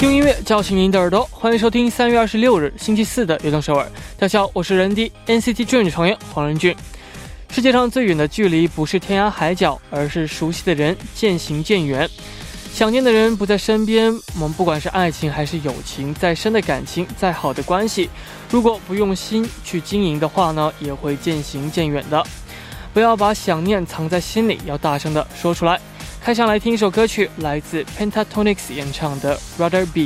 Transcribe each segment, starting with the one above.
用音乐叫醒您的耳朵，欢迎收听三月二十六日星期四的《悦动首尔》。大家好，我是人低 NCT Dream 成员黄仁俊。世界上最远的距离不是天涯海角，而是熟悉的人渐行渐远。想念的人不在身边，我们不管是爱情还是友情，再深的感情，再好的关系，如果不用心去经营的话呢，也会渐行渐远的。不要把想念藏在心里，要大声的说出来。开场来听一首歌曲，来自 Pentatonix 演唱的《Rather Be》。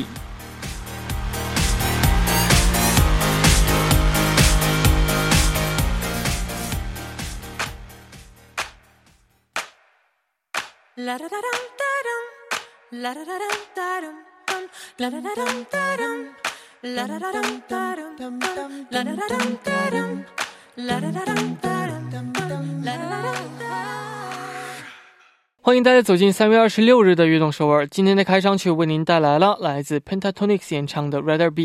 欢迎大家走进三月二十六日的悦动首尔。今天的开场曲为您带来了来自 Pentatonix 演唱的《Rather Be》。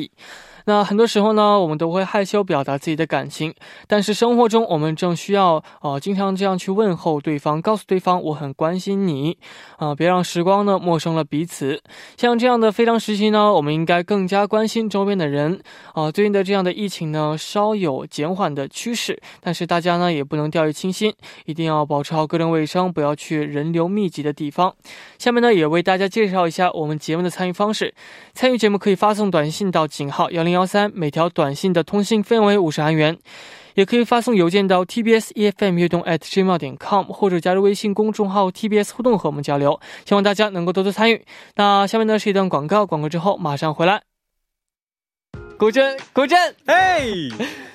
那很多时候呢，我们都会害羞表达自己的感情，但是生活中我们正需要呃，经常这样去问候对方，告诉对方我很关心你，啊，别让时光呢陌生了彼此。像这样的非常时期呢，我们应该更加关心周边的人。啊，最近的这样的疫情呢，稍有减缓的趋势，但是大家呢也不能掉以轻心，一定要保持好个人卫生，不要去人流密集的地方。下面呢，也为大家介绍一下我们节目的参与方式。参与节目可以发送短信到井号幺零幺。幺三每条短信的通信费用为五十韩元，也可以发送邮件到 tbs efm 悦动 at gmail 点 com，或者加入微信公众号 tbs 互动和我们交流。希望大家能够多多参与。那下面呢是一段广告，广告之后马上回来。古筝，古筝，哎，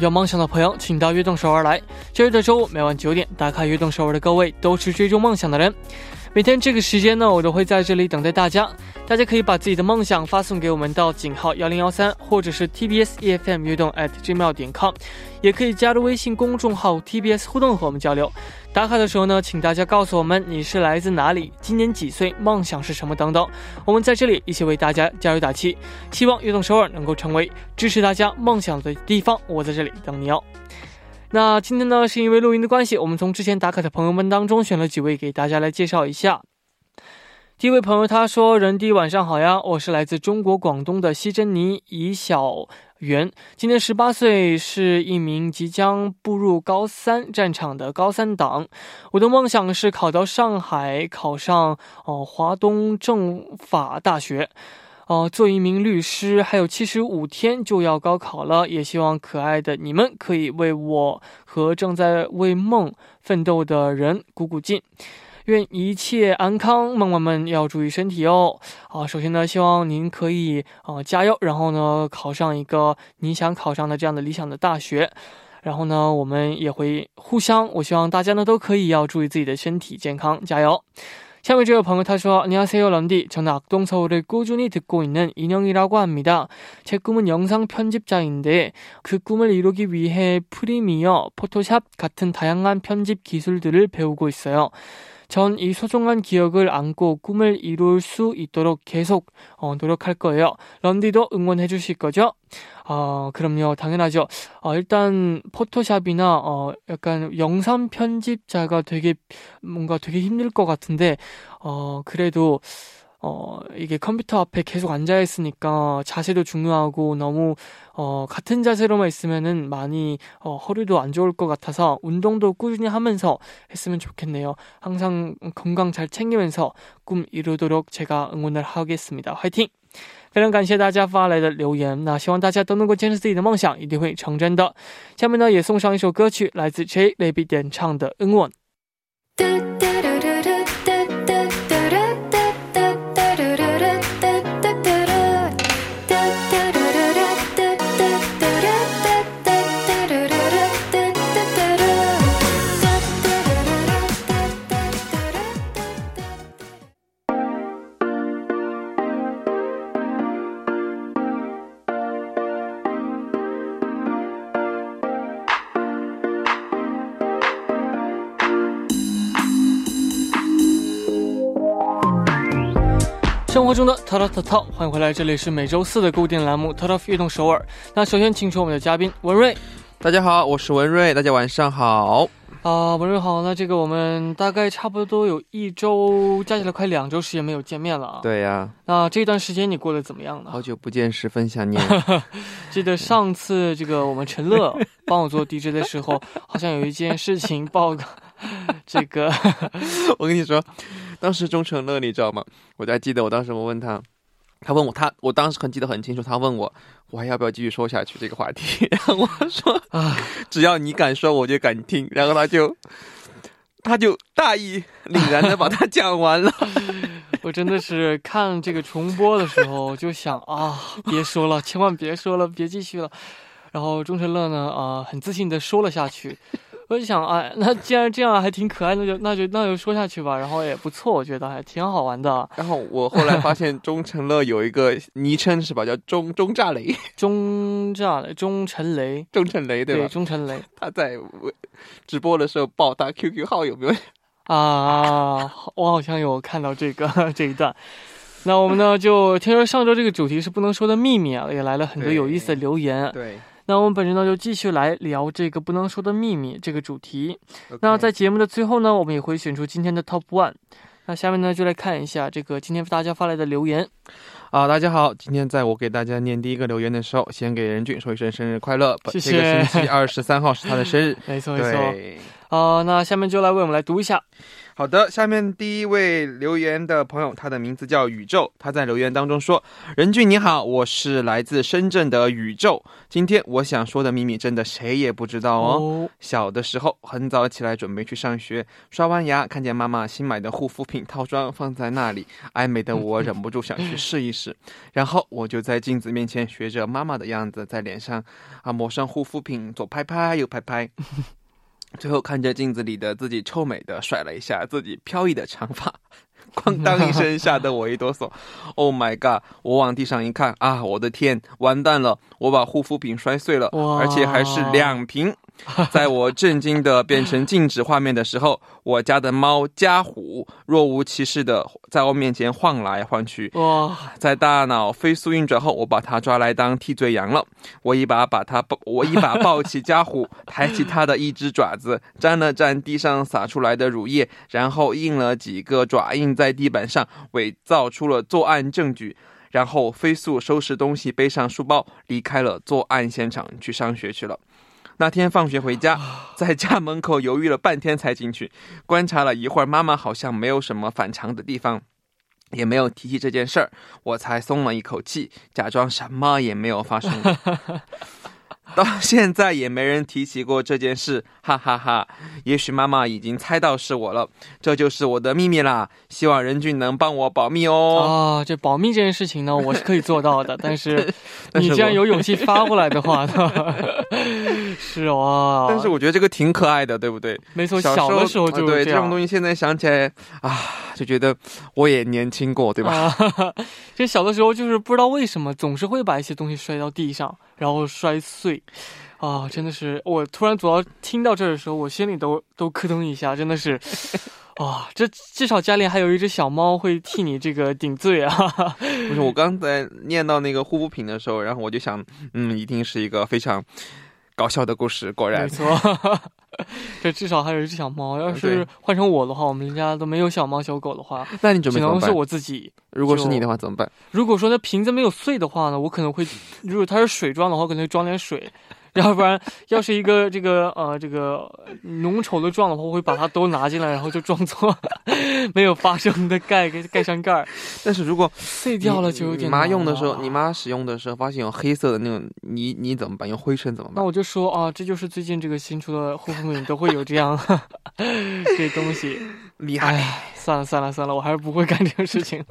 有梦想的朋友，请到悦动首尔来。周日的周五每晚九点，打开悦动首尔的各位都是追逐梦想的人。每天这个时间呢，我都会在这里等待大家。大家可以把自己的梦想发送给我们到井号幺零幺三，或者是 TBS EFM 悦动 at gmail 点 com，也可以加入微信公众号 TBS 互动和我们交流。打卡的时候呢，请大家告诉我们你是来自哪里，今年几岁，梦想是什么等等。我们在这里一起为大家加油打气，希望悦动首尔能够成为支持大家梦想的地方。我在这里等你哦。那今天呢，是因为录音的关系，我们从之前打卡的朋友们当中选了几位给大家来介绍一下。第一位朋友他说：“人弟晚上好呀，我是来自中国广东的西珍妮怡小媛，今年十八岁，是一名即将步入高三战场的高三党。我的梦想是考到上海，考上哦华东政法大学。”哦，做一名律师，还有七十五天就要高考了，也希望可爱的你们可以为我和正在为梦奋斗的人鼓鼓劲，愿一切安康，梦梦们要注意身体哦。啊，首先呢，希望您可以啊加油，然后呢考上一个你想考上的这样的理想的大学，然后呢我们也会互相，我希望大家呢都可以要注意自己的身体健康，加油。 샤미주어 방울타쇼 안녕하세요 런디. 저는 악동서울을 꾸준히 듣고 있는 인형이라고 합니다. 제 꿈은 영상 편집자인데 그 꿈을 이루기 위해 프리미어 포토샵 같은 다양한 편집 기술들을 배우고 있어요. 전 이 소중한 기억을 안고 꿈을 이룰 수 있도록 계속 어, 노력할 거예요. 런디도 응원해 주실 거죠? 어, 그럼요. 당연하죠. 어, 일단 포토샵이나 어, 약간 영상 편집자가 되게 뭔가 되게 힘들 것 같은데 어, 그래도 어, 이게 컴퓨터 앞에 계속 앉아 있으니까 자세도 중요하고 너무 어, 같은 자세로만 있으면은 많이 어, 허리도 안 좋을 것 같아서 운동도 꾸준히 하면서 했으면 좋겠네요. 항상 건강 잘 챙기면서 꿈 이루도록 제가 응원을 하겠습니다. 화이팅! 非常感谢大家发来的留言，那希望大家都能够坚持自己的梦想，一定会成真的。下面呢，也送上一首歌曲，来自 J Lady 点唱的《恩吻》。 中的淘淘淘淘，欢迎回来，这里是每周四的固定栏目《淘淘悦动首尔》。那首先请出我们的嘉宾文瑞。大家好，我是文瑞，大家晚上好。啊，文瑞好。那这个我们大概差不多有一周，加起来快两周时间没有见面了啊。对呀。那这段时间你过得怎么样呢？好久不见，十分想念。记得上次这个我们陈乐帮我做 DJ 的时候，好像有一件事情报告。这个，我跟你说。当时钟成乐，你知道吗？我还记得，我当时我问他，他问我，他我当时很记得很清楚，他问我，我还要不要继续说下去这个话题？然 后我说啊，只要你敢说，我就敢听。然后他就他就大义凛然的把它 讲完了。我真的是看这个重播的时候就想啊，别说了，千万别说了，别继续了。然后钟成乐呢，啊，很自信的说了下去。我就想，哎，那既然这样还挺可爱，那就那就那就说下去吧。然后也不错，我觉得还挺好玩的。然后我后来发现钟成乐有一个昵称是吧，叫钟钟炸雷。钟炸雷，钟成雷，钟成雷对吧？对，钟成雷。他在直播的时候报他 QQ 号有没有？啊，我好像有看到这个 这一段。那我们呢，就听说上周这个主题是不能说的秘密啊，也来了很多有意思的留言。对。那我们本周呢就继续来聊这个不能说的秘密这个主题。那在节目的最后呢，我们也会选出今天的 Top One。那下面呢就来看一下这个今天大家发来的留言。啊，大家好，今天在我给大家念第一个留言的时候，先给任俊说一声生日快乐。谢谢。这个星期二十三号是他的生日。没错没错。啊，那下面就来为我们来读一下。好的，下面第一位留言的朋友，他的名字叫宇宙。他在留言当中说：“任俊你好，我是来自深圳的宇宙。今天我想说的秘密，真的谁也不知道哦。小的时候很早起来准备去上学，刷完牙看见妈妈新买的护肤品套装放在那里，爱美的我忍不住想去试一试。然后我就在镜子面前学着妈妈的样子，在脸上啊抹上护肤品，左拍拍右拍拍。”最后看着镜子里的自己，臭美的甩了一下自己飘逸的长发，哐当一声，吓得我一哆嗦。Oh my god！我往地上一看，啊，我的天，完蛋了！我把护肤品摔碎了，而且还是两瓶。在我震惊的变成静止画面的时候，我家的猫家虎若无其事的在我面前晃来晃去。哇！在大脑飞速运转后，我把它抓来当替罪羊了。我一把把它抱，我一把抱起家虎，抬起它的一只爪子，沾了沾地上洒出来的乳液，然后印了几个爪印在地板上，伪造出了作案证据，然后飞速收拾东西，背上书包，离开了作案现场，去上学去了。那天放学回家，在家门口犹豫了半天才进去，观察了一会儿，妈妈好像没有什么反常的地方，也没有提起这件事儿，我才松了一口气，假装什么也没有发生。到现在也没人提起过这件事，哈哈哈！也许妈妈已经猜到是我了，这就是我的秘密啦。希望任俊能帮我保密哦。啊，这保密这件事情呢，我是可以做到的。但是 你既然有勇气发过来的话，是哦，但是我觉得这个挺可爱的，对不对？没错，小的时候就对这这种东西，现在想起来啊，就觉得我也年轻过，对吧？啊，其实小的时候就是不知道为什么总是会把一些东西摔到地上，然后摔碎。啊，真的是！我突然主要听到这儿的时候，我心里都都咯噔一下，真的是。啊，这至少家里还有一只小猫会替你这个顶罪啊！不是，我刚才念到那个护肤品的时候，然后我就想，嗯，一定是一个非常搞笑的故事。果然，没错，这至少还有一只小猫。要是换成我的话，我们家都没有小猫小狗的话，那你准备只能是我自己。如果是你的话怎么办？如果说那瓶子没有碎的话呢，我可能会，如果它是水装的话，可能会装点水。要不然，要是一个 这个呃这个浓稠的状的话，我会把它都拿进来，然后就装作 没有发生的盖给盖上盖儿。但是如果碎掉了就有点。你妈用的时候，你妈使用的时候发现有黑色的那种泥泥怎么办？用灰尘怎么办？那我就说啊，这就是最近这个新出的护肤品都会有这样 这东西。厉害！算了算了算了，我还是不会干这个事情。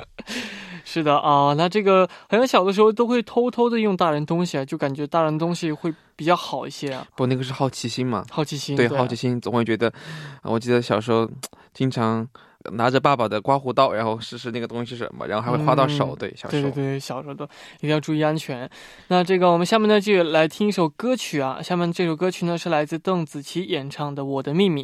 是的啊，那这个好像小的时候都会偷偷的用大人东西啊，就感觉大人东西会比较好一些啊。不，那个是好奇心嘛。好奇心。对，好奇心总会觉得，我记得小时候经常拿着爸爸的刮胡刀，然后试试那个东西是什么，然后还会划到手。对，小时候。对对对，小时候都一定要注意安全。那这个我们下面呢就来听一首歌曲啊，下面这首歌曲呢是来自邓紫棋演唱的《我的秘密》。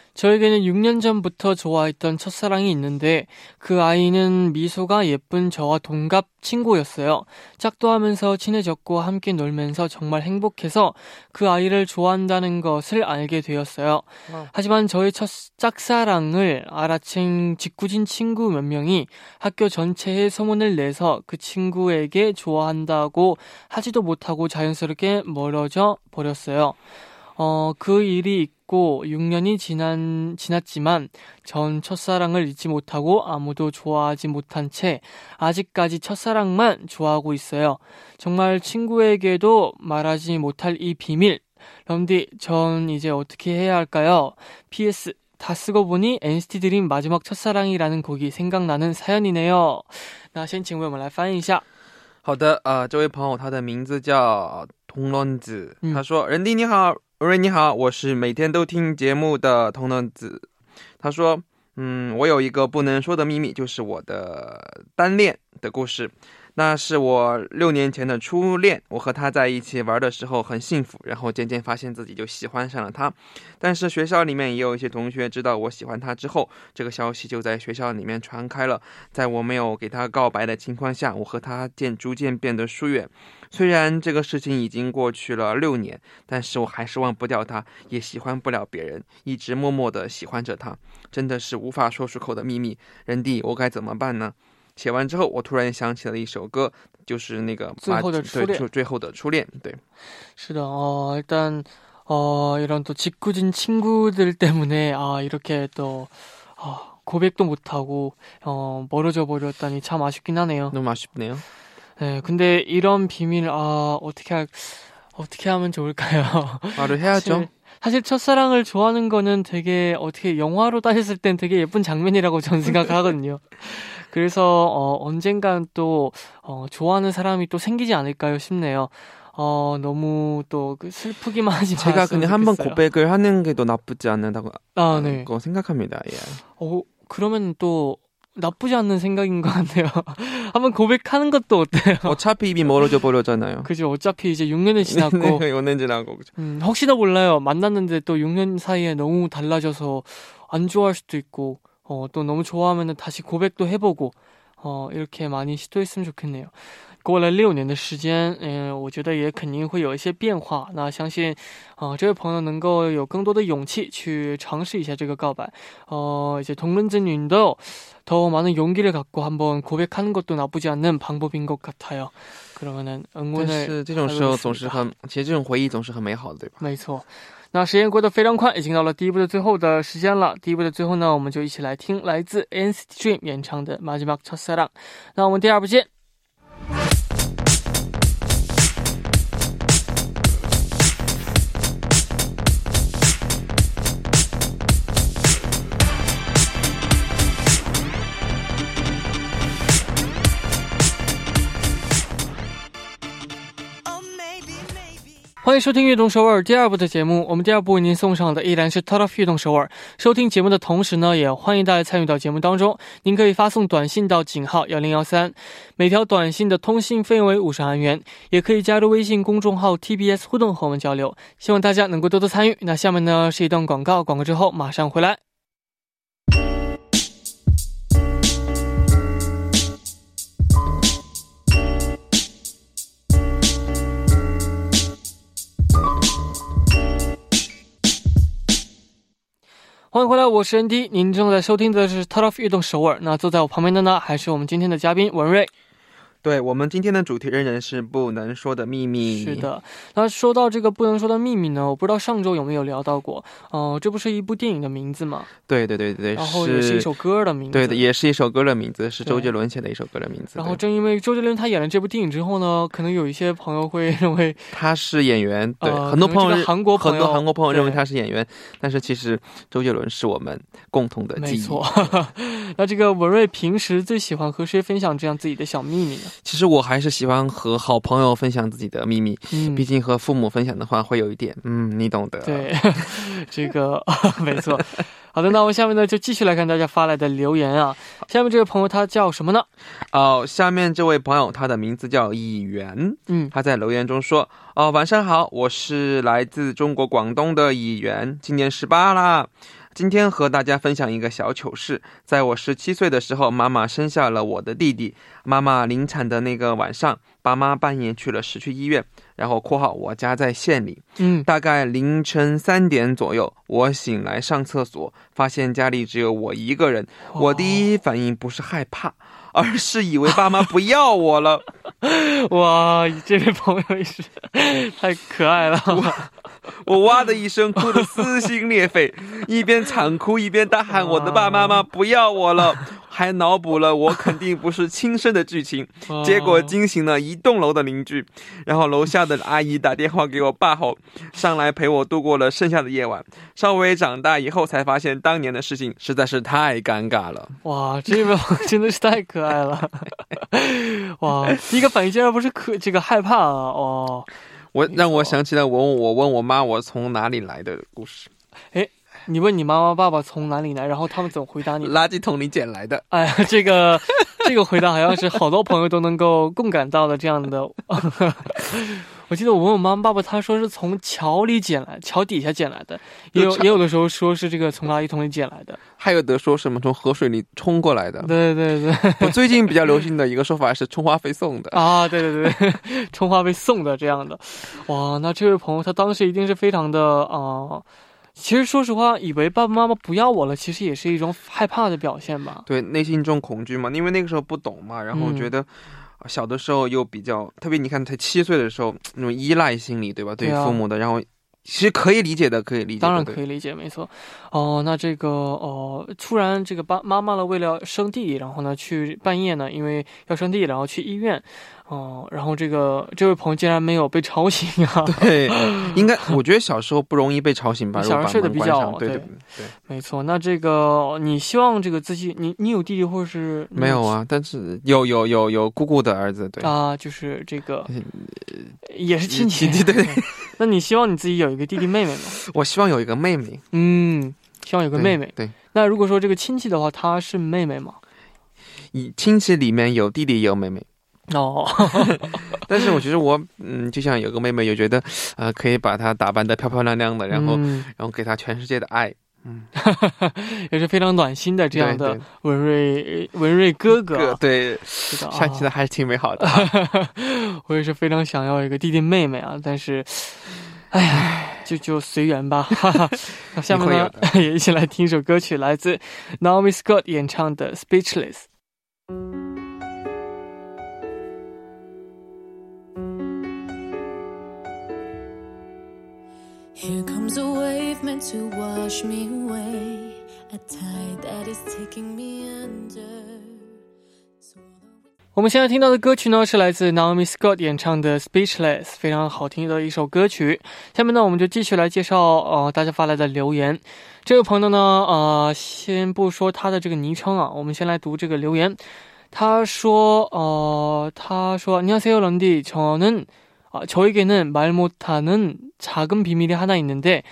저에게는 6년 전부터 좋아했던 첫사랑이 있는데 그 아이는 미소가 예쁜 저와 동갑 친구였어요. 짝도 하면서 친해졌고 함께 놀면서 정말 행복해서 그 아이를 좋아한다는 것을 알게 되었어요. 어. 하지만 저의 첫 짝사랑을 알아챈 직구진 친구 몇 명이 학교 전체에 소문을 내서 그 친구에게 좋아한다고 하지도 못하고 자연스럽게 멀어져 버렸어요. 어, 그 일이 있고 6년이 지난, 지났지만 전 첫사랑을 잊지 못하고 아무도 좋아하지 못한 채 아직까지 첫사랑만 좋아하고 있어요. 정말 친구에게도 말하지 못할 이 비밀. 런디, 전 이제 어떻게 해야 할까요? PS, 다 쓰고 보니 NCT 드림 마지막 첫사랑이라는 곡이 생각나는 사연이네요. 那先请为我们来翻译一下。好的，呃，这位朋友他的名字叫童伦子，他说：“人弟你好。” 喂，你好，我是每天都听节目的童童子。他说：“嗯，我有一个不能说的秘密，就是我的单恋的故事。”那是我六年前的初恋，我和他在一起玩的时候很幸福，然后渐渐发现自己就喜欢上了他。但是学校里面也有一些同学知道我喜欢他之后，这个消息就在学校里面传开了。在我没有给他告白的情况下，我和他渐逐渐变得疏远。虽然这个事情已经过去了六年，但是我还是忘不掉他，也喜欢不了别人，一直默默的喜欢着他，真的是无法说出口的秘密。人弟，我该怎么办呢？写完之后，我突然想起了一首歌，就是那个最后的初恋。最后的初恋，对。是的，哦，일단어이런또직구진친구들때문에아이렇게또아고백도못하고어멀어져버렸다니참아쉽긴하네요 너무아쉽네요 네, 근데 이런 비밀 아 어떻게 할, 어떻게 하면 좋을까요? 말을 해야죠. 사실, 사실, 첫사랑을 좋아하는 거는 되게 어떻게 영화로 따졌을 땐 되게 예쁜 장면이라고 저는 생각하거든요. 그래서 어, 언젠간 또 어, 좋아하는 사람이 또 생기지 않을까요 싶네요. 어, 너무 또그 슬프기만 하지 마세요. 제가 그냥 한번 고백을 하는 게 더 나쁘지 않는다고 아, 네. 생각합니다. 예. 어, 그러면 또 나쁘지 않는 생각인 것 같네요. 한번 고백하는 것도 어때요? 어차피 입이 멀어져 버렸잖아요. 그죠. 어차피 이제 6년이 지났고. 6년 지나고. 그죠. 음, 혹시나 몰라요. 만났는데 또 6년 사이에 너무 달라져서 안 좋아할 수도 있고, 어, 또 너무 좋아하면 다시 고백도 해보고, 어, 이렇게 많이 시도했으면 좋겠네요. 过了六年的时间，嗯，我觉得也肯定会有一些变化。那相信，啊，这位朋友能够有更多的勇气去尝试一下这个告白。어이제동른즈님도더많은용기를갖고한번고백하는것도나쁘지않는방법인것같아요可能응원但是这种时候总是很，其实这种回忆总是很美好的，对吧？没错。那时间过得非常快，已经到了第一部的最后的时间了。第一部的最后呢，我们就一起来听来自 NCT Dream 演唱的《마지막첫사랑》。那我们第二部见。 欢迎收听《悦动首尔》第二部的节目。我们第二部为您送上的依然是《Top of 悦动首尔》。收听节目的同时呢，也欢迎大家参与到节目当中。您可以发送短信到井号幺零幺三，每条短信的通信费用为五十韩元。也可以加入微信公众号 TBS 互动和我们交流。希望大家能够多多参与。那下面呢是一段广告，广告之后马上回来。欢迎回来，我是 ND，您正在收听的是《Top of 运动首尔》。那坐在我旁边的呢，还是我们今天的嘉宾文瑞。对我们今天的主题仍然是不能说的秘密。是的，那说到这个不能说的秘密呢，我不知道上周有没有聊到过。哦，这不是一部电影的名字吗？对对对对，然后也是一首歌的名字。对的，也是一首歌的名字，是周杰伦写的一首歌的名字。然后正因为周杰伦他演了这部电影之后呢，可能有一些朋友会认为 他是演员。对，很多朋友韩国很多韩国朋友认为他是演员，但是其实周杰伦是我们共同的记忆。没错。那这个文瑞平时最喜欢和谁分享这样自己的小秘密呢？其实我还是。喜欢和好朋友分享自己的秘密，嗯，毕竟和父母分享的话会有一点，嗯，你懂得。对，这个 没错。好的，那我们下面呢就继续来看大家发来的留言啊。下面这位朋友他叫什么呢？哦，下面这位朋友他的名字叫以元，嗯，他在留言中说：“哦，晚上好，我是来自中国广东的以元，今年十八啦。”今天和大家分享一个小糗事，在我十七岁的时候，妈妈生下了我的弟弟。妈妈临产的那个晚上，爸妈半夜去了市区医院，然后（括号我家在县里）。嗯，大概凌晨三点左右，我醒来上厕所，发现家里只有我一个人。我第一反应不是害怕，而是以为爸妈不要我了。哇，这位朋友也是太可爱了。我哇的一声哭得撕心裂肺，一边惨哭一边大喊：“我的爸爸妈妈不要我了！”还脑补了我肯定不是亲生的剧情，结果惊醒了一栋楼的邻居。然后楼下的阿姨打电话给我爸后，上来陪我度过了剩下的夜晚。稍微长大以后才发现，当年的事情实在是太尴尬了。哇，这个 真的是太可爱了！哇，第一个反应竟然不是可这个害怕啊！哦。我让我想起来我我问我妈我从哪里来的故事。哎，你问你妈妈爸爸从哪里来，然后他们怎么回答你？垃圾桶里捡来的。哎呀，这个这个回答好像是好多朋友都能够共感到的这样的。我记得我问我妈妈爸爸，他说是从桥里捡来，桥底下捡来的，也有也有的时候说是这个从垃圾桶里捡来的，还有的说什么从河水里冲过来的。对对对，我最近比较流行的一个说法是充话费送的 啊，对对对，充话费送的这样的，哇，那这位朋友他当时一定是非常的啊，其实说实话，以为爸爸妈妈不要我了，其实也是一种害怕的表现吧？对，内心中恐惧嘛，因为那个时候不懂嘛，然后觉得。小的时候又比较特别，你看才七岁的时候那种依赖心理，对吧？对父母的，然后其实可以理解的，可以理解，当然可以理解，没错。哦，那这个哦，突然这个爸妈妈呢，为了生弟，然后呢去半夜呢，因为要生弟，然后去医院。哦，然后这个这位朋友竟然没有被吵醒啊？对，应该我觉得小时候不容易被吵醒吧？小时候睡得比较对对对，没错。那这个你希望这个自己，你你有弟弟或者是没有啊？但是有有有有姑姑的儿子，对啊，就是这个也是亲戚，对对。那你希望你自己有一个弟弟妹妹吗？我希望有一个妹妹，嗯，希望有个妹妹。对。那如果说这个亲戚的话，他是妹妹吗？以亲戚里面有弟弟也有妹妹。哦，但是我觉得我嗯，就像有个妹妹，也觉得呃，可以把她打扮的漂漂亮亮的，然后然后给她全世界的爱，嗯，也是非常暖心的这样的文瑞文瑞哥哥，对，想起来还是挺美好的。我也是非常想要一个弟弟妹妹啊，但是，哎呀，就就随缘吧。那下面呢，也一起来听一首歌曲，来自 Naomi Scott 演唱的《Speechless》。Here comes a wave meant to wash me away, a tide that is taking me under. 我们现在听到的歌曲呢，是来自 Naomi Scott 演唱的《Speechless》，非常好听的一首歌曲。下面呢，我们就继续来介绍呃大家发来的留言。这位朋友呢，呃，先不说他的这个昵称啊，我们先来读这个留言。他说，呃，他说，안녕하세요런디저는 아, 저에게는 말 못하는 작은 비밀이 하나 있는데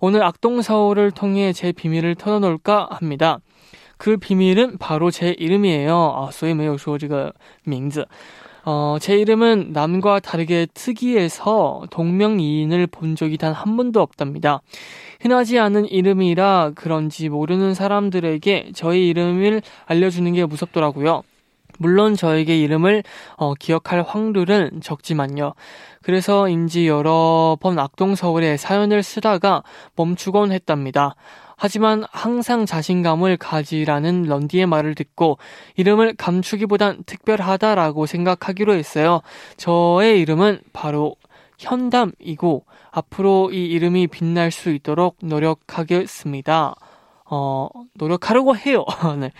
오늘 악동서울을 통해 제 비밀을 털어놓을까 합니다. 그 비밀은 바로 제 이름이에요. 아, 所以没有说这个名字. 어, 제 이름은 남과 다르게 특이해서 동명이인을 본 적이 단 한 번도 없답니다. 흔하지 않은 이름이라 그런지 모르는 사람들에게 저의 이름을 알려주는 게 무섭더라고요. 물론 저에게 이름을 어, 기억할 확률은 적지만요. 그래서인지 여러 번 악동서울에 사연을 쓰다가 멈추곤 했답니다. 하지만 항상 자신감을 가지라는 런디의 말을 듣고 이름을 감추기보단 특별하다라고 생각하기로 했어요. 저의 이름은 바로 현담이고 앞으로 이 이름이 빛날 수 있도록 노력하겠습니다. 어, 노력하려고 해요. 네.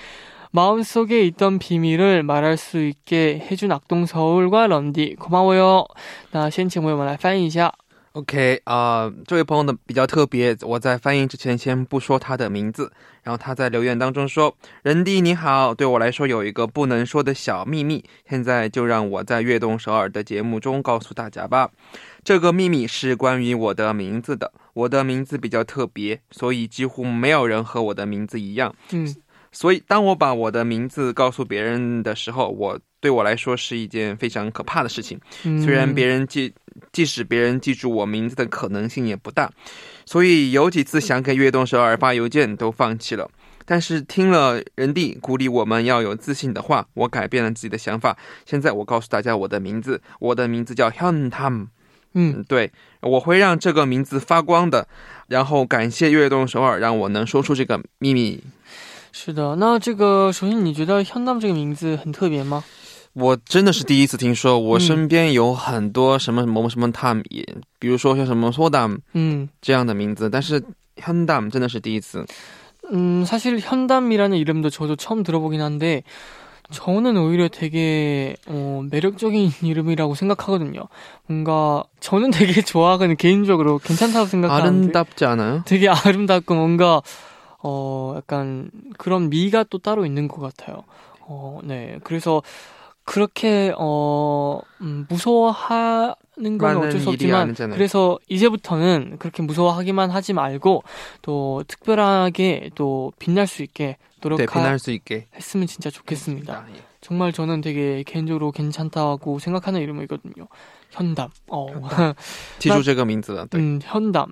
마음속에 있던 비밀을 말할 수 있게 해준 악동 서울과 런디 고마워요. 那先请为我们来翻译一下。 OK 啊、呃，这位朋友呢比较特别，我在翻译之前先不说他的名字。然后他在留言当中说：“人弟你好，对我来说有一个不能说的小秘密，现在就让我在悦动首尔的节目中告诉大家吧。这个秘密是关于我的名字的，我的名字比较特别，所以几乎没有人和我的名字一样。嗯， 所以当我把我的名字告诉别人的时候，我对我来说是一件非常可怕的事情。嗯虽然别人记，即使别人记住我名字的可能性也不大，所以有几次想给悦动首尔发邮件都放弃了。但是听了人弟鼓励我们要有自信的话，我改变了自己的想法。现在我告诉大家我的名字，我的名字叫 Hyun Tam。嗯嗯，对，我会让这个名字发光的。然后感谢悦动首尔，让我能说出这个秘密。是的，那这个首先你觉得현담这个名字很特别吗？我真的是第一次听说，我嗯身边有很多什么什么什么 Tam，也比如说像什么 Sodam 嗯这样的名字，但是 Hyundam 真的是第一次。 음, 사실 현담이라는 이름도 저도 처음 들어보긴 한데 저는 오히려 되게 어, 매력적인 이름이라고 생각하거든요. 뭔가 저는 되게 좋아하거든요. 개인적으로 괜찮다고 생각하는데 아름답지 않아요? 되게 아름답고 뭔가 어, 약간 그런 미가 또 따로 있는 것 같아요. 어, 네. 그래서 그렇게, 어, 음, 무서워하, 는건 어쩔 수 없지만 그래서 이제부터는 그렇게 무서워하기만 하지 말고 또 특별하게 또 빛날 수 있게 노력할 네, 수 있게 했으면 진짜 좋겠습니다. 예. 정말 저는 되게 개인적으로 괜찮다고 생각하는 이름이거든요. 현담. 어. 현담. 디조제가 민트다. 음, 현담.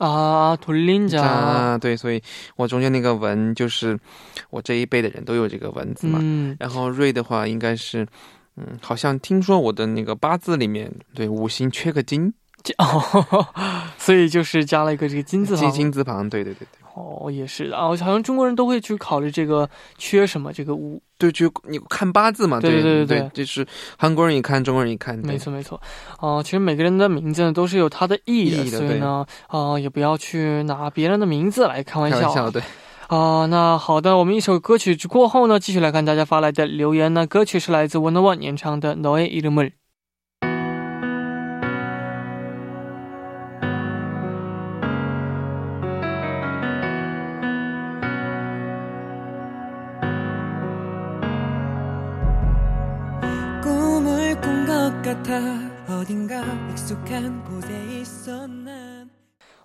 啊，图灵奖。啊，对，所以我中间那个文就是我这一辈的人都有这个文字嘛。嗯。然后瑞的话应该是嗯好像听说我的那个八字里面，对，五行缺个金。哦，所以就是加了一个这个金字旁。金金字旁，对对对对。哦，也是啊，好像中国人都会去考虑这个缺什么，这个五，对，就你看八字嘛，对对对对对就是韩国人一看，中国人一看，对没错没错。哦、其实每个人的名字呢都是有它的意义的，意义的所以呢，呃，也不要去拿别人的名字来开玩笑啊。开玩笑，对。啊、那好的，我们一首歌曲过后呢，继续来看大家发来的留言呢。歌曲是来自 One One 演唱的《너의이름을》。 꿈을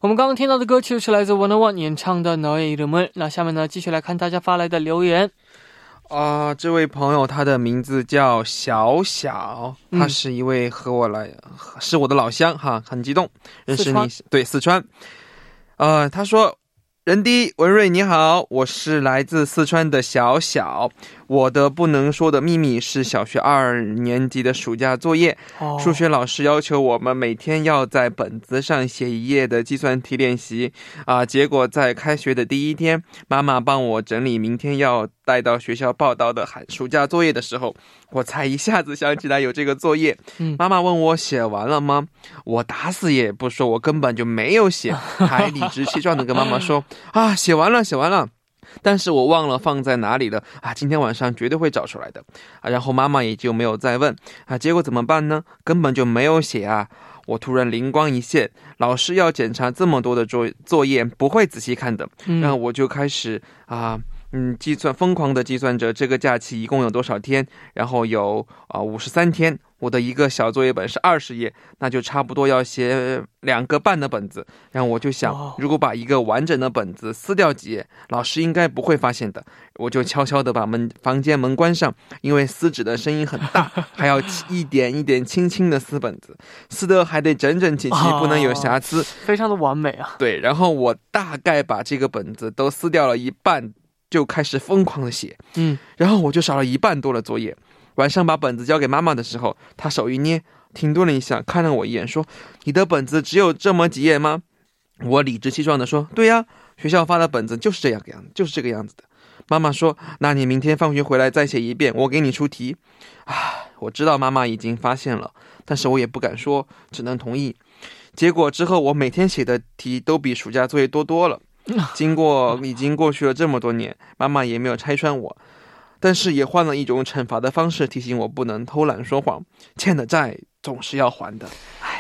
我们刚刚听到的歌曲是来自 One One 演唱的《너의이름을》。那下面呢，继续来看大家发来的留言。啊、这位朋友他的名字叫小小，嗯他是一位和我来，是我的老乡哈，很激动认识你四，对四川，呃，他说。 任迪文瑞你好，我是来自四川的小小。我的不能说的秘密是小学二年级的暑假作业，哦，数学老师要求我们每天要在本子上写一页的计算题练习啊、结果在开学的第一天，妈妈帮我整理明天要带到学校报道的寒暑假作业的时候，我才一下子想起来有这个作业。嗯妈妈问我写完了吗？我打死也不说，我根本就没有写，还理直气壮的跟妈妈说啊，写完了，写完了。但是我忘了放在哪里了啊！今天晚上绝对会找出来的啊！然后妈妈也就没有再问啊。结果怎么办呢？根本就没有写啊！我突然灵光一现，老师要检查这么多的作作业，不会仔细看的。嗯然后我就开始啊，嗯，计算疯狂的计算着这个假期一共有多少天，然后有啊五十三天。我的一个小作业本是二十页，那就差不多要写两个半的本子。然后我就想，如果把一个完整的本子撕掉几页，老师应该不会发现的。我就悄悄地把门房间门关上，因为撕纸的声音很大，还要一点一点轻轻的撕本子，撕得还得整整齐齐，哦不能有瑕疵。非常的完美啊。对，然后我大概把这个本子都撕掉了一半，就开始疯狂的写，嗯，然后我就少了一半多的作业。晚上把本子交给妈妈的时候，她手一捏，停顿了一下，看了我一眼，说：“你的本子只有这么几页吗？”我理直气壮的说：“对呀，学校发的本子就是这样个样子，就是这个样子的。”妈妈说：“那你明天放学回来再写一遍，我给你出题。”啊，我知道妈妈已经发现了，但是我也不敢说，只能同意。结果之后，我每天写的题都比暑假作业多多了。经过已经过去了这么多年，妈妈也没有拆穿我，但是也换了一种惩罚的方式提醒我不能偷懒说谎，欠的债总是要还的。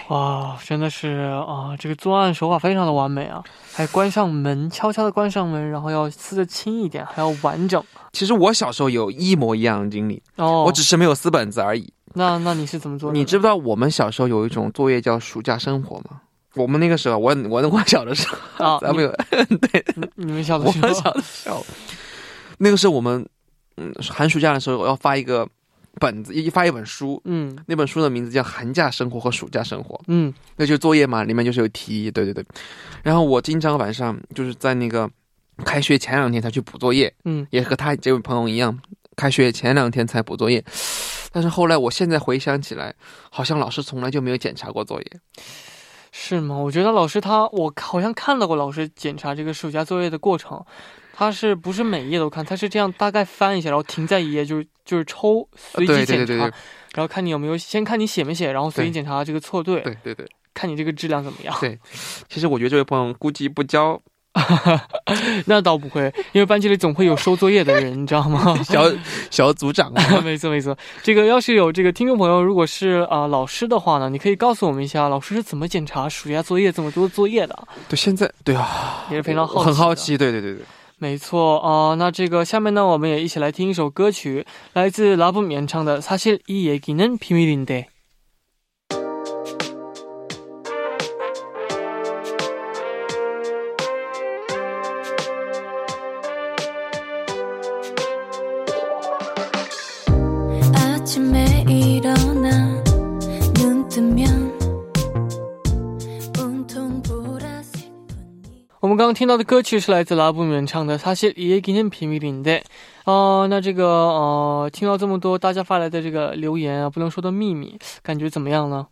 哇，真的是啊，这个作案手法非常的完美啊！还关上门，悄悄的关上门，然后要撕的轻一点，还要完整。其实我小时候有一模一样的经历，哦，我只是没有撕本子而已。那那你是怎么做的？你知不知道我们小时候有一种作业叫暑假生活吗？我们那个时候，我我 我小的时候，啊？咱们有对你们小的我时候们小的时候，那个时候我们嗯寒暑假的时候我要发一个本子，一发一本书，嗯那本书的名字叫《寒假生活和暑假生活》，嗯那就是作业嘛，里面就是有题，对对对。然后我经常晚上就是在那个开学前两天才去补作业，嗯，也和他这位朋友一样，开学前两天才补作业。但是后来我现在回想起来，好像老师从来就没有检查过作业。是吗？我觉得老师他，我好像看到过老师检查这个暑假作业的过程，他是不是每一页都看？他是这样大概翻一下，然后停在一页，就是就是抽随机检查，对对对然后看你有没有先看你写没写，然后随机检查这个错对，对对对看你这个质量怎么样。对，其实我觉得这位朋友估计不交那倒不会，因为班级里总会有收作业的人，你知道吗？小小组长啊。没错没错，这个要是有这个听众朋友，如果是啊、老师的话呢，你可以告诉我们一下，老师是怎么检查暑假作业这么多作业的，对，现在对啊，也是非常好我奇。很好。奇。对对对对，没错啊、那这个下面呢，我们也一起来听一首歌曲，来自拉布演唱的《사실이얘기는비밀인데》。 刚刚听到的歌曲是来自拉布演唱的《사실이얘기는비밀인데》。哦，那这个呃，听到这么多大家发来的这个留言啊，不能说的秘密，感觉怎么样呢？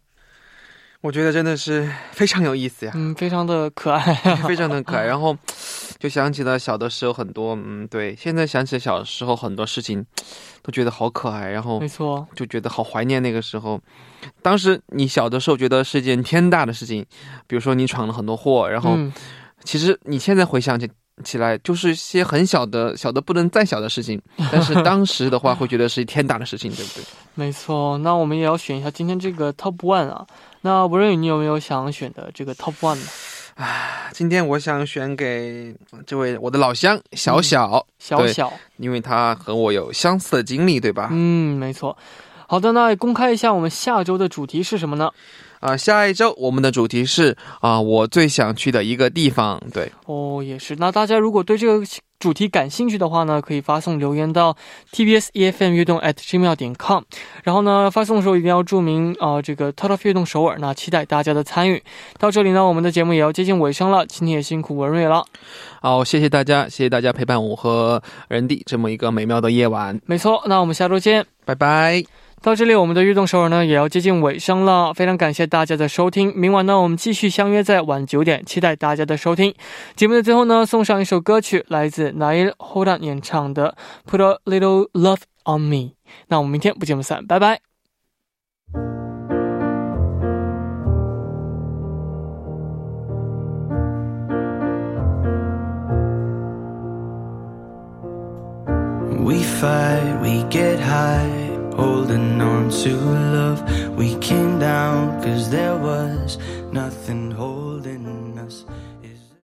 我觉得真的是非常有意思呀。嗯，非常的可爱。非常的可爱。然后就想起了小的时候很多，嗯，对，现在想起小时候很多事情，都觉得好可爱，然后没错，就觉得好怀念那个时候。当时你小的时候觉得是件天大的事情，比如说你闯了很多祸，然后嗯， 其实你现在回想起。起来就是一些很小的、小的不能再小的事情，但是当时的话会觉得是天大的事情，对不对？没错。那我们也要选一下今天这个 Top One 啊。那吴仁宇，你有没有想选的这个 Top One 呢？啊今天我想选给这位我的老乡小小，对小小，因为他和我有相似的经历，对吧？嗯，没错。好的，那公开一下我们下周的主题是什么呢？啊、下一周我们的主题是啊、我最想去的一个地方。对，哦，也是。那大家如果对这个主题感兴趣的话呢，可以发送留言到 tbs efm 悦动 at gmail 点 com，然后呢，发送的时候一定要注明啊、呃这个 t o t o 悦动首尔。那期待大家的参与。到这里呢，我们的节目也要接近尾声了，今天也辛苦文瑞了。好，谢谢大家，谢谢大家陪伴我和人弟这么一个美妙的夜晚，没错，那我们下周见。拜拜。到这里，我们的悦动首尔呢也要接近尾声了，非常感谢大。家的收听。明晚呢，我们继续相约在晚九点，期待大家的收听。节目的最后呢，送上一首歌曲，来自 Nail Horan 演唱的《Put a Little Love on Me》。那我们明天不见不散，拜拜。We fight, we get high, holding on to love. We came down cause there was nothing holding us.